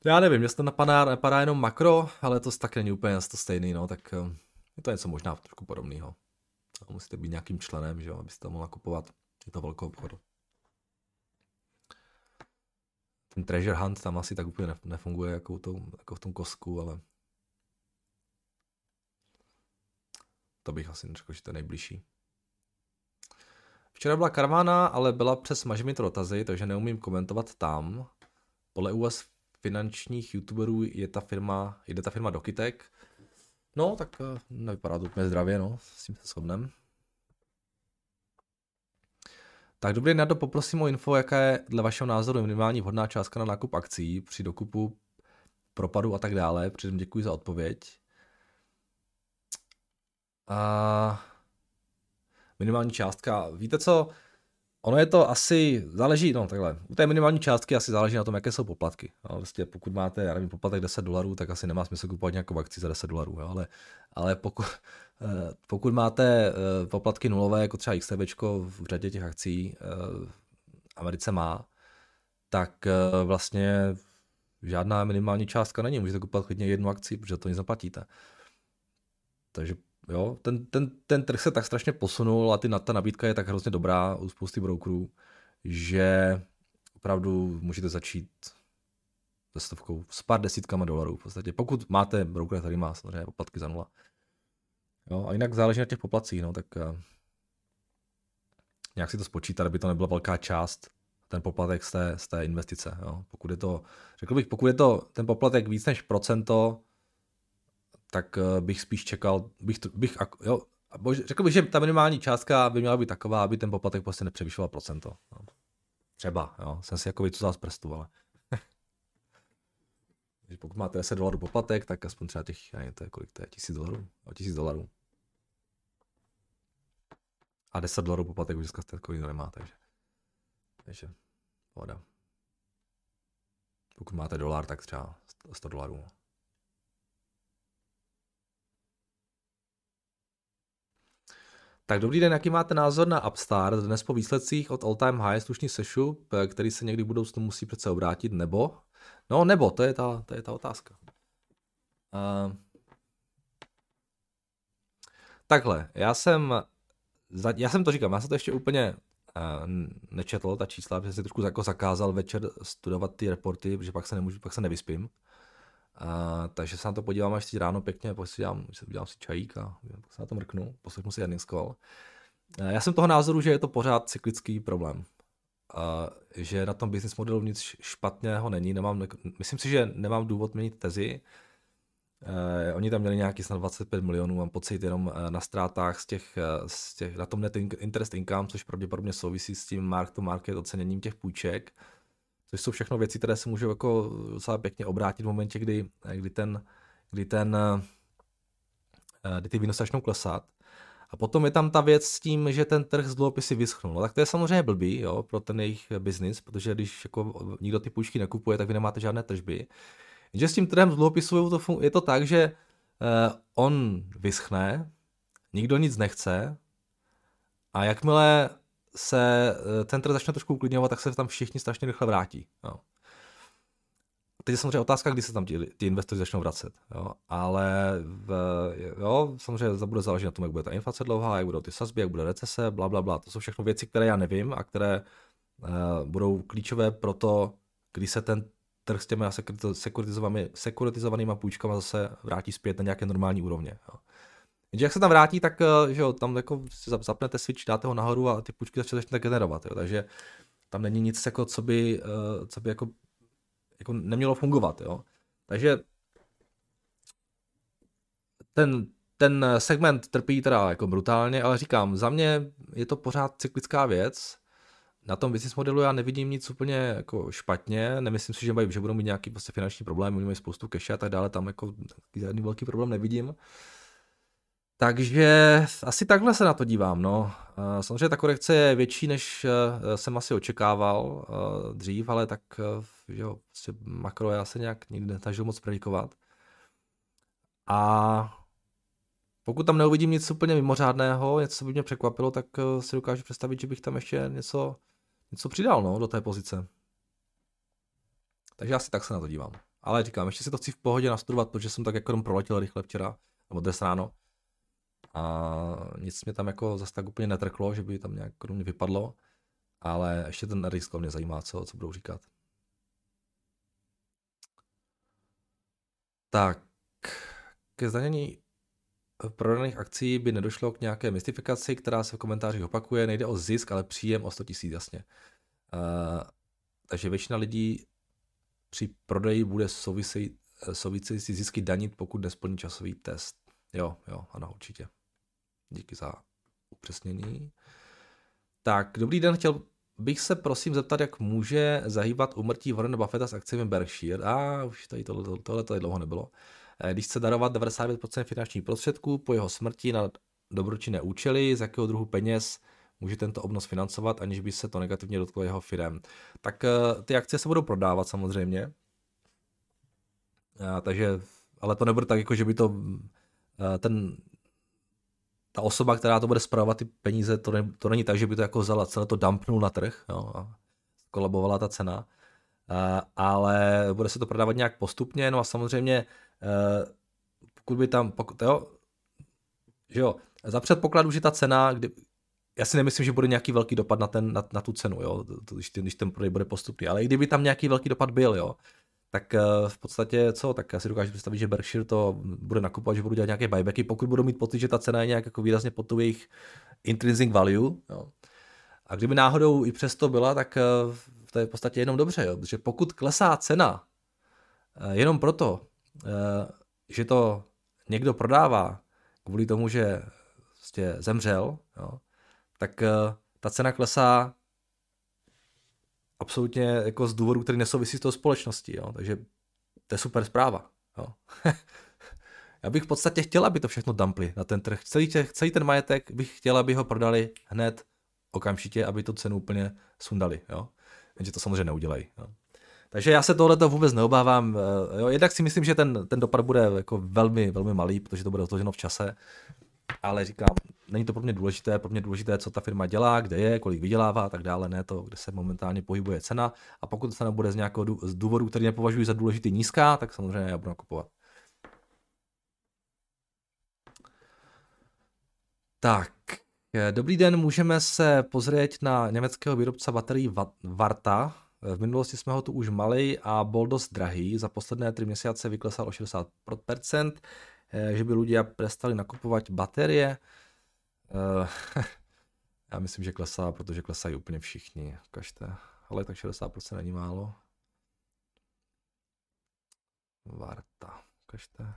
já nevím, mě to napadá, napadá jenom makro, ale to tak není úplně to stejný, no, tak eh, je to něco možná trošku podobného. Musíte být nějakým členem, že jo, abyste to mohla kupovat. Je to velkou obchodu. Ten treasure hunt tam asi tak úplně nefunguje jako, to, jako v tom kosku, ale to bych asi neřekl, že to je nejbližší. Včera byla karvána, ale byla přes Mažimit rotazy, takže neumím komentovat tam. Podle US finančních youtuberů je ta firma, jde ta firma Dokitek. No, tak eh, nevypadá to úplně zdravě, no, s tím se shodnem. Tak dobrý, Nardo, poprosím o info, jaká je dle vašeho názoru minimální vhodná částka na nákup akcí při dokupu propadu a tak dále. Předem děkuji za odpověď. A minimální částka. Víte co? Ono je to asi, záleží, no takhle, u té minimální částky asi záleží na tom, jaké jsou poplatky. No, vlastně pokud máte, já nevím, poplatek 10 dolarů, tak asi nemá smysl kupovat nějakou akci za 10 dolarů, jo, ale, ale pokud, eh, pokud máte eh, poplatky nulové, jako třeba XTB v řadě těch akcí eh, Americe má, tak vlastně žádná minimální částka není. Můžete kupovat klidně jednu akci, protože to nic zaplatíte. Takže Jo, ten, ten, ten trh se tak strašně posunul a ty, ta nabídka je tak hrozně dobrá u spousty brokerů, že opravdu můžete začít se stovkou, s pár desítkama dolarů v podstatě, pokud máte broker, který má samozřejmě poplatky za nula. Jo, a jinak záleží na těch poplatcích, no, tak uh, nějak si to spočítat, aby to nebyla velká část, ten poplatek z té, z té investice. Jo. Pokud je to, řekl bych, pokud je to ten poplatek víc než procento tak eh, bych spíš čekal, bych, bych jo, řekl bych, že ta minimální částka by měla být taková, aby ten poplatek prostě nepřevyšoval procento. No. Třeba, jo, jsem si jako vycuzal z prstu, ale pokud máte 10 dolarů poplatek, tak aspoň třeba těch, nevím, to je kolik to je, 1000 dolarů, o 1000 dolarů. A 10 dolarů poplatek už dneska takový nemá, takže, takže voda. Pokud máte dolar, tak třeba 100 dolarů. Tak dobrý den, jaký máte názor na Upstart dnes po výsledcích od All Time High slušný sešup, který se někdy v budoucnu musí přece obrátit, nebo? No nebo, to je ta, to je ta otázka. Uh, takhle, já jsem, já jsem to říkal, já jsem to ještě úplně uh, nečetl, ta čísla, protože si trošku jako zakázal večer studovat ty reporty, protože pak se, nemůžu, pak se nevyspím. Uh, takže se na to podívám až teď ráno pěkně, pak si dělám, dělám si čajík a pak se na to mrknu, poslechnu si skol. Uh, já jsem toho názoru, že je to pořád cyklický problém. Uh, že na tom business modelu nic špatného není. Nemám, myslím si, že nemám důvod měnit tezi. Uh, oni tam měli nějaký snad 25 milionů, mám pocit, jenom uh, na ztrátách z těch, uh, z těch, na tom net interest income, což pravděpodobně souvisí s tím mark to market oceněním těch půjček. Což jsou všechno věci, které se můžou jako docela pěkně obrátit v momentě, kdy, kdy ten, kdy ten, eh, kdy ty výnosy začnou klesat. A potom je tam ta věc s tím, že ten trh z dluhopisy vyschnul. No tak to je samozřejmě blbý jo, pro ten jejich biznis, protože když jako nikdo ty půjčky nekupuje, tak vy nemáte žádné tržby. Jenže s tím trhem z dluhopisů je to tak, že uh, on vyschne, nikdo nic nechce a jakmile se eh, ten trh začne trošku uklidňovat, tak se tam všichni strašně rychle vrátí. Jo. Teď je samozřejmě otázka, kdy se tam ti, ti investoři začnou vracet. Jo. Ale v, jo, samozřejmě bude záležet na tom, jak bude ta inflace dlouhá, jak budou ty sazby, jak bude recese, bla, bla, bla. To jsou všechno věci, které já nevím a které uh, budou klíčové pro to, kdy se ten trh s těmi sekuritizovanými, sekuritizovanými půjčkami zase vrátí zpět na nějaké normální úrovně. Jo. Jenže jak se tam vrátí, tak eh, že jo, tam jako si zapnete switch, dáte ho nahoru a ty půjčky začnete generovat. Jo. Takže tam není nic, jako, co by, eh, co by jako, jako nemělo fungovat. Jo. Takže ten, ten segment trpí teda jako brutálně, ale říkám, za mě je to pořád cyklická věc. Na tom business modelu já nevidím nic úplně jako špatně, nemyslím si, že, mají, že budou mít nějaký prostě finanční problém, oni mají spoustu cache a tak dále, tam jako žádný velký problém nevidím. Takže asi takhle se na to dívám. No. Samozřejmě ta korekce je větší, než eh, jsem asi očekával eh, dřív, ale tak eh, jo, prostě makro já se nějak nikdy netažil moc predikovat. A pokud tam neuvidím nic úplně mimořádného, něco by mě překvapilo, tak si dokážu představit, že bych tam ještě něco, něco přidal no, do té pozice. Takže asi tak se na to dívám. Ale říkám, ještě si to chci v pohodě nastudovat, protože jsem tak jako proletěl rychle včera, nebo dnes ráno a nic mě tam jako zase tak úplně netrklo, že by tam nějak kromě vypadlo, ale ještě ten risk mě zajímá, co, co budou říkat. Tak, ke zdanění prodaných akcí by nedošlo k nějaké mystifikaci, která se v komentářích opakuje. Nejde o zisk, ale příjem o 100 000, jasně. Uh, takže většina lidí při prodeji bude související zisky danit, pokud nesplní časový test. Jo, jo, ano, určitě. Díky za upřesnění. Tak, dobrý den, chtěl bych se prosím zeptat, jak může zahýbat umrtí Warren Buffetta s akcemi Berkshire. A už tady tohle, tohle, tady dlouho nebylo. Eh, když chce darovat 99% finančních prostředků po jeho smrti na dobročinné účely, z jakého druhu peněz může tento obnos financovat, aniž by se to negativně dotklo jeho firem. Tak eh, ty akcie se budou prodávat samozřejmě. A, takže, ale to nebude tak, jako že by to eh, ten ta osoba, která to bude zpravovat ty peníze, to, ne, to není tak, že by to jako vzala, celé to dumpnul na trh jo, a kolabovala ta cena, a, ale bude se to prodávat nějak postupně, no a samozřejmě e, pokud by tam, pokud, jo, že jo, za předpokladu, že ta cena, kdy, já si nemyslím, že bude nějaký velký dopad na, ten, na, na tu cenu, jo, to, když, když ten prodej bude postupný, ale i kdyby tam nějaký velký dopad byl, jo, tak eh, v podstatě co, tak já si dokážu představit, že Berkshire to bude nakupovat, že budou dělat nějaké buybacky, pokud budou mít pocit, že ta cena je nějak jako výrazně pod tu jejich intrinsic value. Jo. A kdyby náhodou i přesto byla, tak eh, to je v podstatě jenom dobře, jo. protože pokud klesá cena eh, jenom proto, že to někdo prodává kvůli tomu, že prostě zemřel, jo, tak ta cena klesá absolutně jako z důvodu, který nesouvisí s tou společností, jo. takže to je super zpráva. Jo. Já bych v podstatě chtěl, aby to všechno dumpli na ten trh. Celý, těch, celý ten majetek bych chtěl, aby ho prodali hned, okamžitě, aby tu cenu úplně sundali. Jo. Jenže to samozřejmě neudělají. Jo. Takže já se tohle vůbec neobávám. Jo. Jednak si myslím, že ten, ten dopad bude jako velmi, velmi malý, protože to bude odloženo v čase. Ale říkám, není to pro mě důležité, pro mě důležité, co ta firma dělá, kde je, kolik vydělává a tak dále, ne to, kde se momentálně pohybuje cena. A pokud se nebude z nějakého z důvodu, který nepovažuji za důležitý nízká, tak samozřejmě já budu nakupovat. Tak, eh, dobrý den, můžeme se pozrieť na německého výrobce baterií Varta. Eh, v minulosti jsme ho tu už mali a byl dost drahý. Za posledné tři měsíce vyklesal o 60%, eh, že by lidé prestali nakupovat baterie. Já myslím, že klesá, protože klesají úplně všichni. Ukažte. Ale tak 60% není málo. Varta. Ukažte.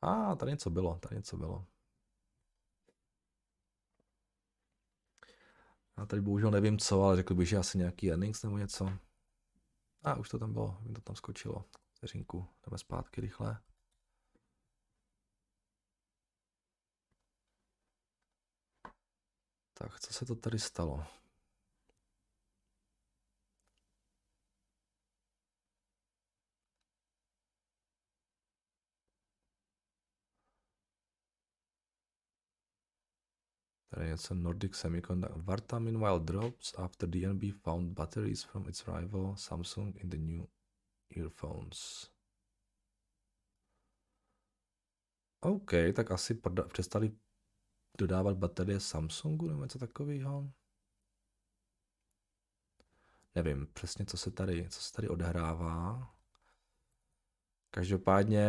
A ah, tady něco bylo, tady něco bylo. Já tady bohužel nevím co, ale řekl bych, že asi nějaký earnings nebo něco. A ah, už to tam bylo, mi to tam skočilo. Vteřinku, jdeme zpátky rychle. Tak, co se to tady stalo? Tady něco Nordic Semiconductor. Varta meanwhile drops after DNB found batteries from its rival Samsung in the new earphones. OK, tak asi přestali dodávat baterie Samsungu nebo něco takového. Nevím přesně, co se tady, co se tady odehrává. Každopádně,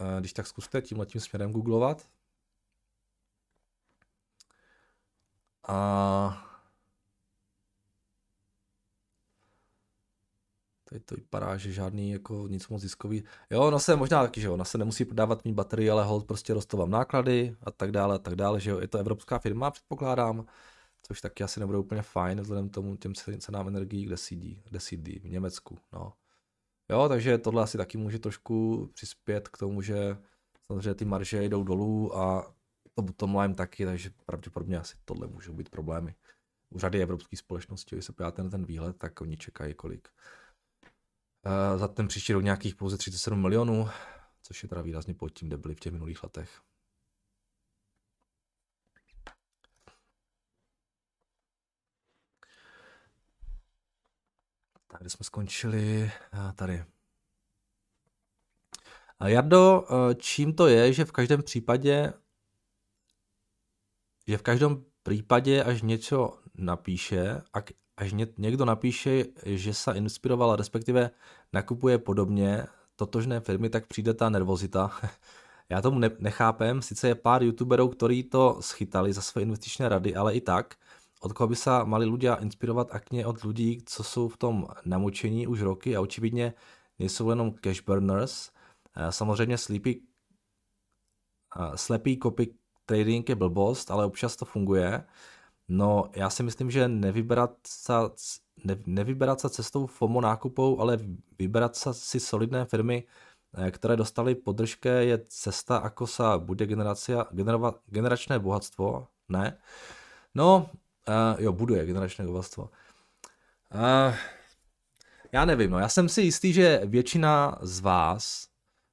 eh, když tak zkuste tímhle tím směrem googlovat, A Tady to vypadá, že žádný jako nic moc ziskový. Jo, ono se možná taky, že ona se nemusí prodávat mít baterie, ale hold prostě rostou vám náklady a tak dále a tak dále, že jo, je to evropská firma, předpokládám, což taky asi nebude úplně fajn vzhledem tomu těm cenám energií, kde sídí, kde sídí, v Německu, no. Jo, takže tohle asi taky může trošku přispět k tomu, že samozřejmě ty marže jdou dolů a to bottom line taky, takže pravděpodobně asi tohle můžou být problémy. U řady evropských společností, když se podíváte na ten výhled, tak oni čekají kolik. Uh, za ten příští rok nějakých pouze 37 milionů, což je teda výrazně pod tím, kde byli v těch minulých letech. Tak, kde jsme skončili? Uh, tady. A Jardo, čím to je, že v každém případě že v každém případě, až něco napíše, až někdo napíše, že se inspiroval, respektive nakupuje podobně totožné firmy, tak přijde ta nervozita. Já tomu nechápem, sice je pár youtuberů, kteří to schytali za své investičné rady, ale i tak, od koho by se mali lidé inspirovat akně od lidí, co jsou v tom namočení už roky a očividně nejsou jenom cash burners. Samozřejmě sleepy, slepý copy trading je blbost, ale občas to funguje. No, já si myslím, že nevybrat se, ne, nevybrat se cestou FOMO nákupou, ale vybrat se si solidné firmy, eh, které dostali podržke, je cesta, jako se bude generovat generačné bohatstvo, ne? No, uh, jo, buduje generačné bohatstvo. Uh, já nevím, no, já jsem si jistý, že většina z vás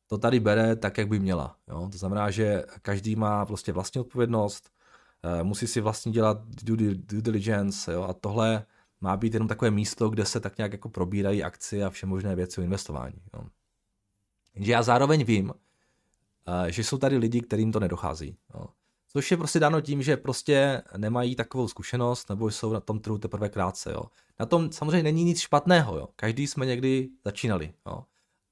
to tady bere tak, jak by měla. Jo? To znamená, že každý má prostě vlastní odpovědnost, musí si vlastně dělat due, due diligence jo? a tohle má být jenom takové místo, kde se tak nějak jako probírají akcie a vše možné věci o investování. Jo? Jenže já zároveň vím, eh, že jsou tady lidi, kterým to nedochází. Jo? Což je prostě dáno tím, že prostě nemají takovou zkušenost nebo jsou na tom trhu teprve krátce. Jo? Na tom samozřejmě není nic špatného. Jo? Každý jsme někdy začínali. Jo?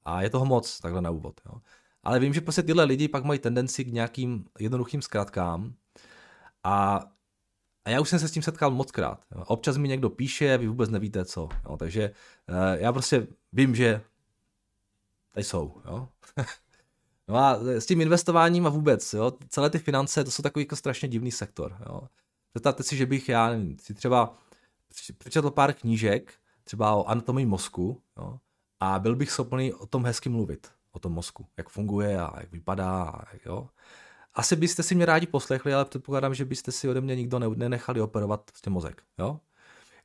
A je toho moc takhle na úvod. Jo. Ale vím, že prostě tyhle lidi pak mají tendenci k nějakým jednoduchým zkratkám a, a já už jsem se s tím setkal moc krát. Jo. Občas mi někdo píše, vy vůbec nevíte co. Jo. Takže uh, já prostě vím, že tady jsou. Jo. no a s tím investováním a vůbec, jo, celé ty finance, to jsou takový jako strašně divný sektor. Jo. Představte si, že bych já nevím, si třeba přečetl pár knížek, třeba o anatomii mozku, jo, a byl bych schopný o tom hezky mluvit, o tom mozku, jak funguje a jak vypadá, a jo. Asi byste si mě rádi poslechli, ale předpokládám, že byste si ode mě nikdo nenechali operovat prostě mozek, jo.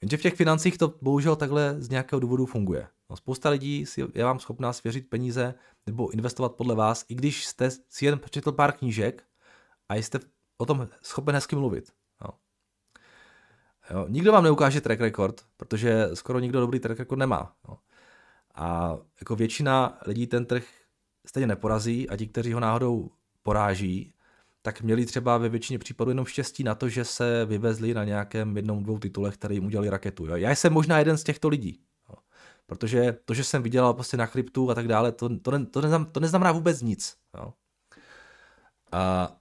Jenže v těch financích to bohužel takhle z nějakého důvodu funguje. No, spousta lidí si je vám schopná svěřit peníze nebo investovat podle vás, i když jste si jen přečetl pár knížek a jste o tom schopen hezky mluvit. Jo. Jo. Nikdo vám neukáže track record, protože skoro nikdo dobrý track record nemá. Jo. A jako většina lidí ten trh stejně neporazí a ti, kteří ho náhodou poráží, tak měli třeba ve většině případů jenom štěstí na to, že se vyvezli na nějakém jednom, dvou titulech, které jim udělali raketu. Jo. Já jsem možná jeden z těchto lidí. Jo. Protože to, že jsem vydělal prostě na kryptu a tak dále, to, to, to, neznamená, to neznamená vůbec nic. Jo. A,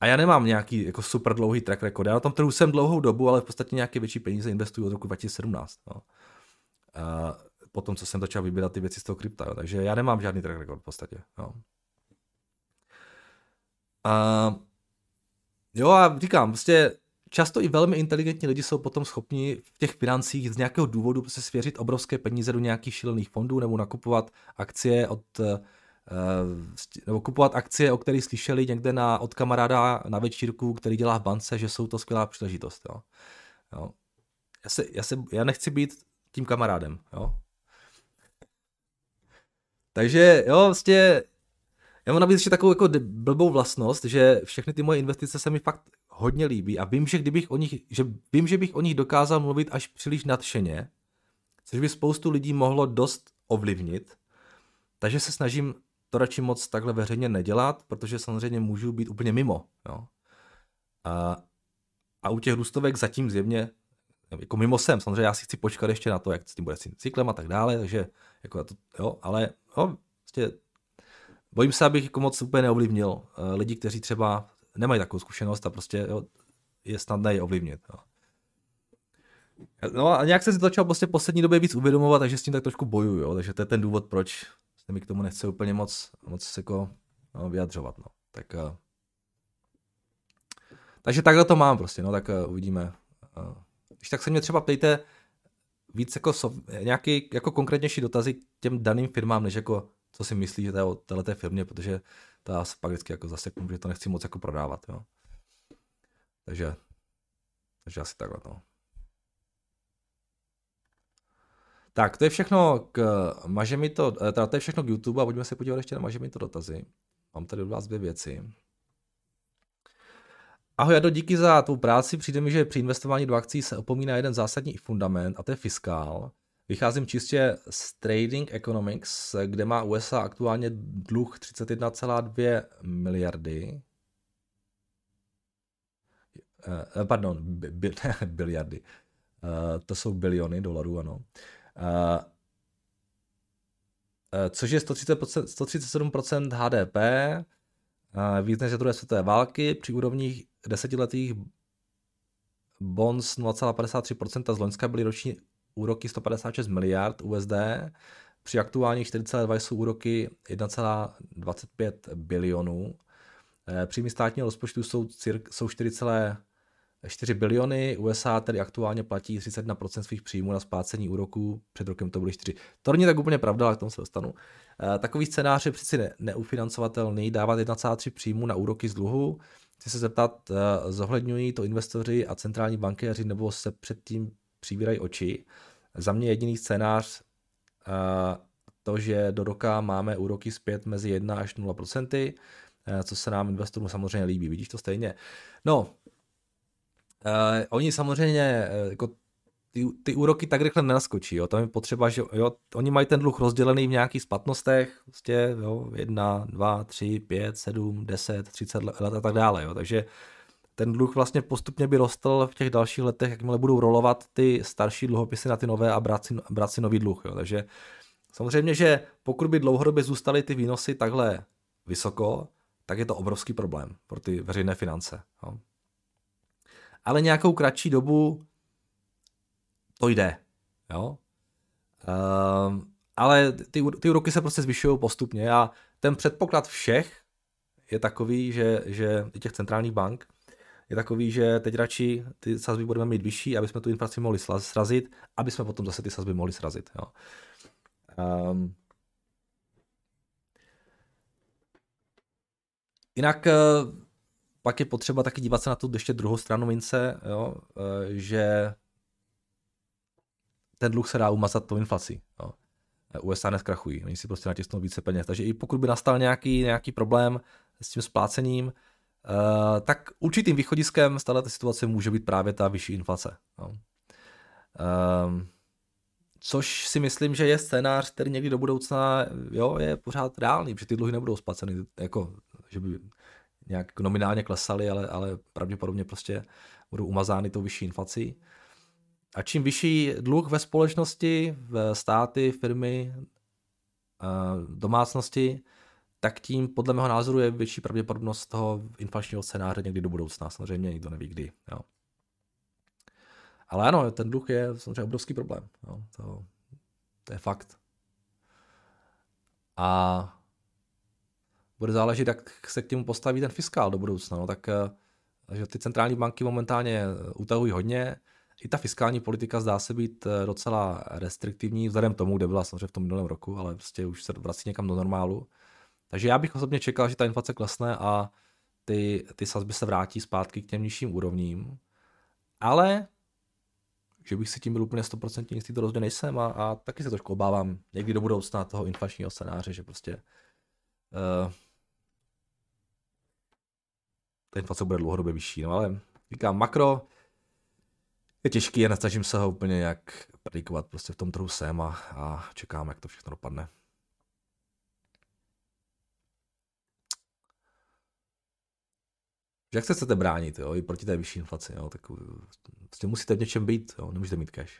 a já nemám nějaký jako super dlouhý track record. Já na tom trhu jsem dlouhou dobu, ale v podstatě nějaké větší peníze investuju od roku 2017. Jo. A po tom, co jsem začal vybírat ty věci z toho krypta. Jo. Takže já nemám žádný track record v podstatě. Jo. A jo a říkám, prostě často i velmi inteligentní lidi jsou potom schopni v těch financích z nějakého důvodu prostě svěřit obrovské peníze do nějakých šílených fondů nebo nakupovat akcie od uh, nebo kupovat akcie, o kterých slyšeli někde na, od kamaráda na večírku, který dělá v bance, že jsou to skvělá příležitost. Jo. Jo. Já, se, já, se, já nechci být tím kamarádem. Jo. Takže jo, vlastně já mám navíc ještě takovou jako blbou vlastnost, že všechny ty moje investice se mi fakt hodně líbí a vím, že kdybych o nich, že vím, že bych o nich dokázal mluvit až příliš nadšeně, což by spoustu lidí mohlo dost ovlivnit, takže se snažím to radši moc takhle veřejně nedělat, protože samozřejmě můžu být úplně mimo. Jo. A, a u těch růstovek zatím zjevně jako mimo jsem, samozřejmě já si chci počkat ještě na to, jak s tím bude s tím cyklem a tak dále, takže jako to, jo, ale jo, prostě bojím se, abych jako moc úplně neovlivnil uh, lidi, kteří třeba nemají takovou zkušenost a prostě jo, je snadné je ovlivnit. Jo. No a nějak se si začal prostě poslední době víc uvědomovat, takže s tím tak trošku bojuju, jo, takže to je ten důvod, proč se mi k tomu nechce úplně moc, moc jako no, vyjadřovat, no. Tak, uh, takže takhle to mám prostě, no, tak uh, uvidíme. Když tak se mě třeba ptejte víc jako nějaký jako konkrétnější dotazy k těm daným firmám, než jako co si myslí, že to je o této firmě, protože to já se pak vždycky jako zaseknu, že to nechci moc jako prodávat, jo. Takže, takže asi takhle, no. Tak, to je všechno k maže mi to, eh, teda to je všechno k YouTube a pojďme se podívat ještě na maže mi to dotazy. Mám tady od vás dvě věci. Ahoj Jado, díky za tvou práci. Přijde mi, že při investování do akcí se opomíná jeden zásadní fundament a to je fiskál. Vycházím čistě z Trading Economics, kde má USA aktuálně dluh 31,2 miliardy. Eh, pardon, bi, biliardy. Eh, to jsou biliony dolarů, ano. Eh, což je 130%, 137% HDP, víc než druhé světové války, při úrovních desetiletých bonds 0,53% z Loňska byly roční úroky 156 miliard USD, při aktuálních 4,2 jsou úroky 1,25 bilionů. Eh, příjmy státního rozpočtu jsou, jsou 4,4 biliony, USA tedy aktuálně platí 31% svých příjmů na splácení úroků, před rokem to byly 4. To není tak úplně pravda, ale k tomu se dostanu. Eh, takový scénář je přeci ne, neufinancovatelný, dávat 1,3 příjmu na úroky z dluhu. Chci se zeptat, eh, zohledňují to investoři a centrální bankéři nebo se předtím přivírají oči. Za mě jediný scénář to, že do roka máme úroky zpět mezi 1 až 0%, co se nám investorům samozřejmě líbí. Vidíš to stejně? No, uh, oni samozřejmě jako ty, ty úroky tak rychle nenaskočí, jo. tam je potřeba, že jo, oni mají ten dluh rozdělený v nějakých splatnostech, prostě, jo, 1, 2, 3, 5, 7, 10, 30 let a tak dále, jo. takže ten dluh vlastně postupně by rostl v těch dalších letech, jakmile budou rolovat ty starší dluhopisy na ty nové a brát si, brát si nový dluh. Jo. Takže samozřejmě, že pokud by dlouhodobě zůstaly ty výnosy takhle vysoko, tak je to obrovský problém pro ty veřejné finance. Jo. Ale nějakou kratší dobu to jde. Jo. Um, ale ty, ty úroky se prostě zvyšují postupně a ten předpoklad všech je takový, že, že i těch centrálních bank, je takový, že teď radši ty sazby budeme mít vyšší, aby jsme tu inflaci mohli srazit, aby jsme potom zase ty sazby mohli srazit. Jo. Um, jinak eh, pak je potřeba taky dívat se na tu ještě druhou stranu mince, jo, eh, že ten dluh se dá umazat tou inflací. Jo. USA neskrachují, oni si prostě natisnou více peněz. Takže i pokud by nastal nějaký, nějaký problém s tím splácením, tak určitým východiskem z této situace může být právě ta vyšší inflace. No. Um, což si myslím, že je scénář, který někdy do budoucna jo, je pořád reálný, protože ty dluhy nebudou splaceny, jako, že by nějak nominálně klesaly, ale, ale pravděpodobně prostě budou umazány tou vyšší inflací. A čím vyšší dluh ve společnosti, v státy, firmy, domácnosti, tak tím podle mého názoru je větší pravděpodobnost toho inflačního scénáře někdy do budoucna. Samozřejmě nikdo neví kdy. Jo. Ale ano, ten dluh je samozřejmě obrovský problém. Jo. To, to je fakt. A bude záležet, jak se k němu postaví ten fiskál do budoucna. No, tak že ty centrální banky momentálně utahují hodně, i ta fiskální politika zdá se být eh, docela restriktivní, vzhledem tomu, kde byla samozřejmě v tom minulém roku, ale prostě už se vrací někam do normálu. Takže já bych osobně čekal, že ta inflace klesne a ty, ty sazby se vrátí zpátky k těm nižším úrovním. Ale že bych si tím byl úplně 100% jistý, to rozhodně nejsem a, a taky se trošku obávám někdy do budoucna toho inflačního scénáře, že prostě uh, ta inflace bude dlouhodobě vyšší. No ale říkám, makro, je těžký, jen snažím se ho úplně jak predikovat, prostě v tom trhu jsem a, a čekám, jak to všechno dopadne. Jak se chcete bránit, jo, i proti té vyšší inflaci, jo, tak prostě musíte v něčem být, jo, nemůžete mít cash.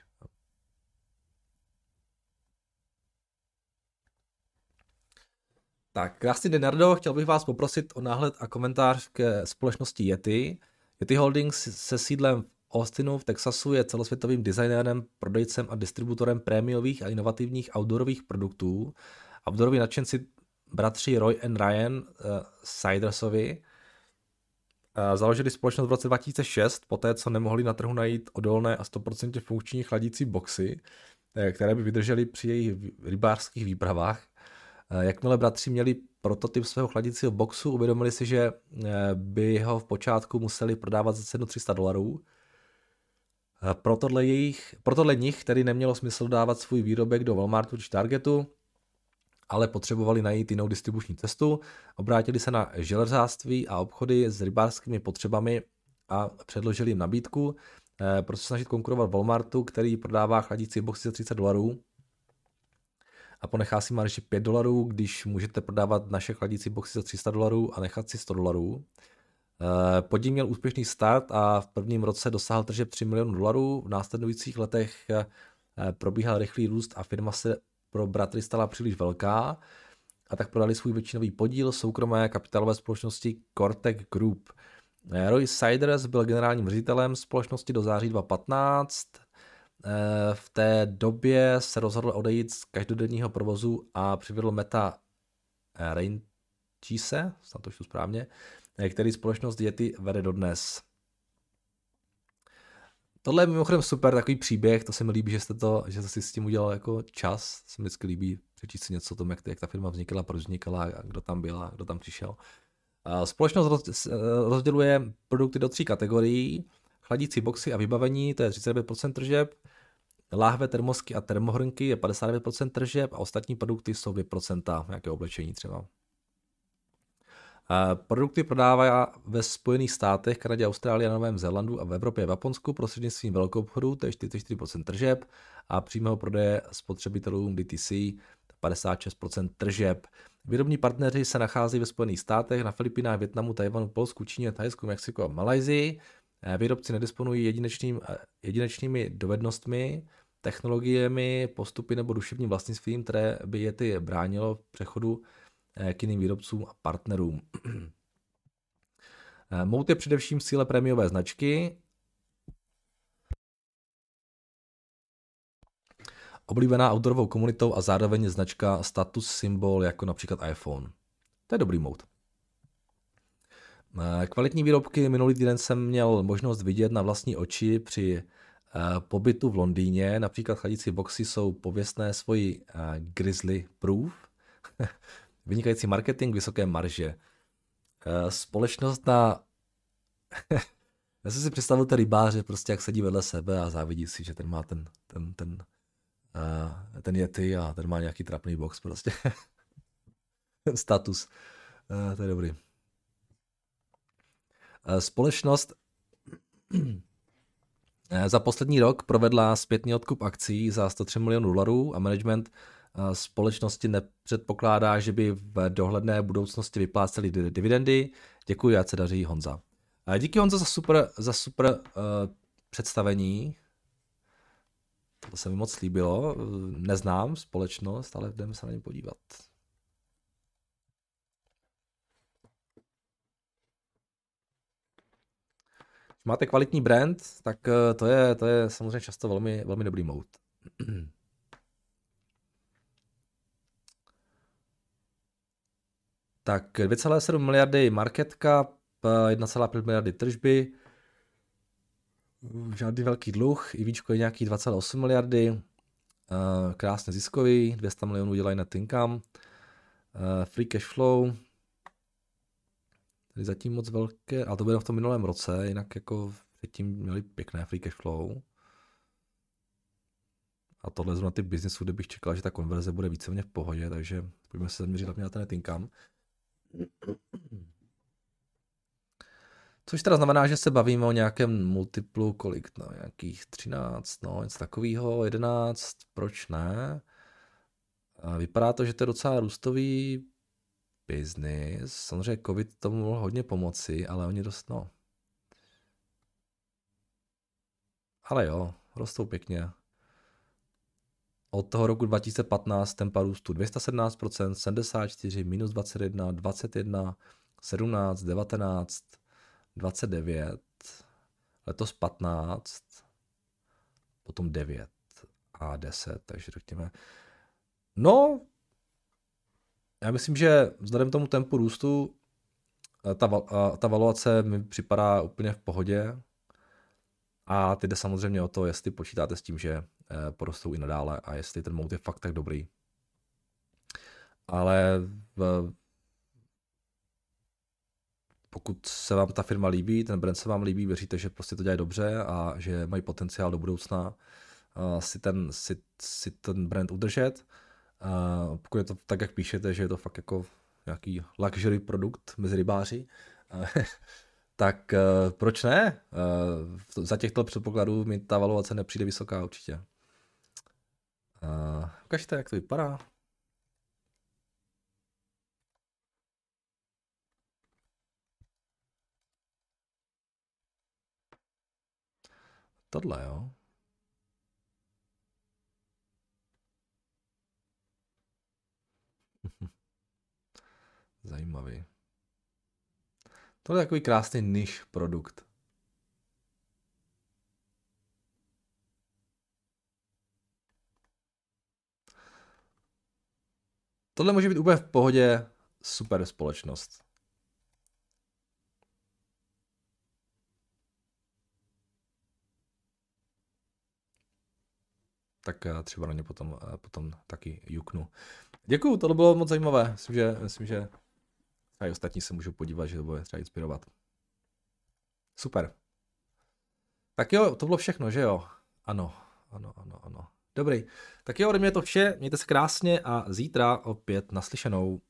Tak, krásný den, Nardo. Chtěl bych vás poprosit o náhled a komentář ke společnosti Yeti. Yeti Holdings se sídlem v Austinu v Texasu je celosvětovým designérem, prodejcem a distributorem prémiových a inovativních outdoorových produktů. Outdooroví nadšenci bratři Roy and Ryan uh, Sidersovi uh, založili společnost v roce 2006, poté co nemohli na trhu najít odolné a 100% funkční chladící boxy, uh, které by vydržely při jejich rybářských výpravách. Jakmile bratři měli prototyp svého chladícího boxu, uvědomili si, že by ho v počátku museli prodávat za cenu 300 dolarů, pro tohle, jejich, pro nich tedy nemělo smysl dávat svůj výrobek do Walmartu či Targetu, ale potřebovali najít jinou distribuční cestu, obrátili se na železářství a obchody s rybářskými potřebami a předložili jim nabídku, eh, proč snažit konkurovat Walmartu, který prodává chladící boxy za 30 dolarů a ponechá si marži 5 dolarů, když můžete prodávat naše chladící boxy za 300 dolarů a nechat si 100 dolarů. Eh, podnik měl úspěšný start a v prvním roce dosáhl tržeb 3 milionů dolarů. V následujících letech eh, probíhal rychlý růst a firma se pro bratry stala příliš velká a tak prodali svůj většinový podíl soukromé kapitálové společnosti Cortec Group. Eh, Roy Siders byl generálním ředitelem společnosti do září 2015. V té době se rozhodl odejít z každodenního provozu a přivedl Meta Rainchise, snad to správně, Eh, který společnost Yeti vede dodnes. Tohle je mimochodem super takový příběh, to se mi líbí, že jste to, že jste si s tím udělal jako čas, se mi vždycky líbí přečíst si něco o tom, jak, jak ta firma vznikala, proč vznikala, a kdo tam byl a kdo tam přišel. Společnost eh, rozděluje produkty do tří kategorií. Chladící boxy a vybavení, to je 39% tržeb, láhve, termosky a termohrnky je 59% tržeb a ostatní produkty jsou 2% nějaké oblečení třeba. Produkty prodává ve Spojených státech, Kanadě, Austrálii Novém Zélandu a v Evropě a v Japonsku prostřednictvím velkou obchodu, to je 44% tržeb a přímého prodeje spotřebitelům DTC 56% tržeb. Výrobní partneři se nachází ve Spojených státech, na Filipínách, Větnamu, Tajvanu, Polsku, Číně, Thajsku, Mexiku a Malajzii. Výrobci nedisponují jedinečným, jedinečnými dovednostmi, technologiemi, postupy nebo duševním vlastnictvím, které by je ty bránilo v přechodu Eh, k jiným výrobcům a partnerům. Eh, Mout je především síle prémiové značky. Oblíbená outdoorovou komunitou a zároveň značka status symbol jako například iPhone. To je dobrý Mout. Eh, kvalitní výrobky minulý týden jsem měl možnost vidět na vlastní oči při pobytu v Londýně. Například chladící boxy jsou pověstné svoji Grizzly Proof. Vynikající marketing, vysoké marže. Eh, společnost na... Já jsem si představil ty rybáře, prostě jak sedí vedle sebe a závidí si, že ten má ten, ten, ten Uh, ten ty a ten má nějaký trapný box prostě. Status. Uh, to je dobrý. Uh, společnost za poslední rok provedla zpětný odkup akcí za 103 milionů dolarů a management společnosti nepředpokládá, že by v dohledné budoucnosti vypláceli dividendy. Děkuji, ať se daří Honza. Díky Honza za super, za super uh, představení. To se mi moc líbilo. Neznám společnost, ale jdeme se na ně podívat. Když máte kvalitní brand, tak eh, to je, to je samozřejmě často velmi, velmi dobrý mode. tak 2,7 miliardy market cap, 1,5 miliardy tržby, žádný velký dluh, i víčko je nějaký 2,8 miliardy, krásně ziskový, 200 milionů dělají net income, free cash flow, tady zatím moc velké, ale to bylo v tom minulém roce, jinak jako předtím měli pěkné free cash flow. A tohle zrovna ty biznesu, kde bych čekal, že ta konverze bude víceméně v pohodě, takže pojďme se zaměřit hlavně na ten income. Což teda znamená, že se bavíme o nějakém multiplu, kolik, no, nějakých 13, no, něco takového, 11, proč ne? A vypadá to, že to je docela růstový business. Samozřejmě covid tomu mohl hodně pomoci, ale oni dost, no. Ale jo, rostou pěkně. Od toho roku 2015 tempa růstu 217%, 74, minus 21, 21, 17, 19, 29, letos 15, potom 9 a 10, takže řekněme. No, já myslím, že vzhledem tomu tempu růstu eh, ta, eh, ta valuace mi připadá úplně v pohodě. A teď jde samozřejmě o to, jestli počítáte s tím, že eh, porostou i nadále a jestli ten mout je fakt tak dobrý. Ale v, pokud se vám ta firma líbí, ten brand se vám líbí, věříte, že prostě to dělají dobře a že mají potenciál do budoucna si ten, si, si ten brand udržet, Uh, pokud je to tak, jak píšete, že je to fakt jako nějaký luxury produkt mezi rybáři, tak uh, proč ne? Uh, za těchto předpokladů mi ta valuace nepřijde vysoká určitě. Uh, ukažte, jak to vypadá. Tohle, jo. Zajímavý. Tohle je takový krásný niž produkt. Tohle může být úplně v pohodě super společnost. Tak třeba na ně potom, potom taky juknu. Děkuju, to bylo moc zajímavé. Myslím, že, myslím, že a i ostatní se můžou podívat, že to bude třeba inspirovat. Super. Tak jo, to bylo všechno, že jo? Ano, ano, ano, ano. Dobrý. Tak jo, ode mě to vše, mějte se krásně a zítra opět naslyšenou.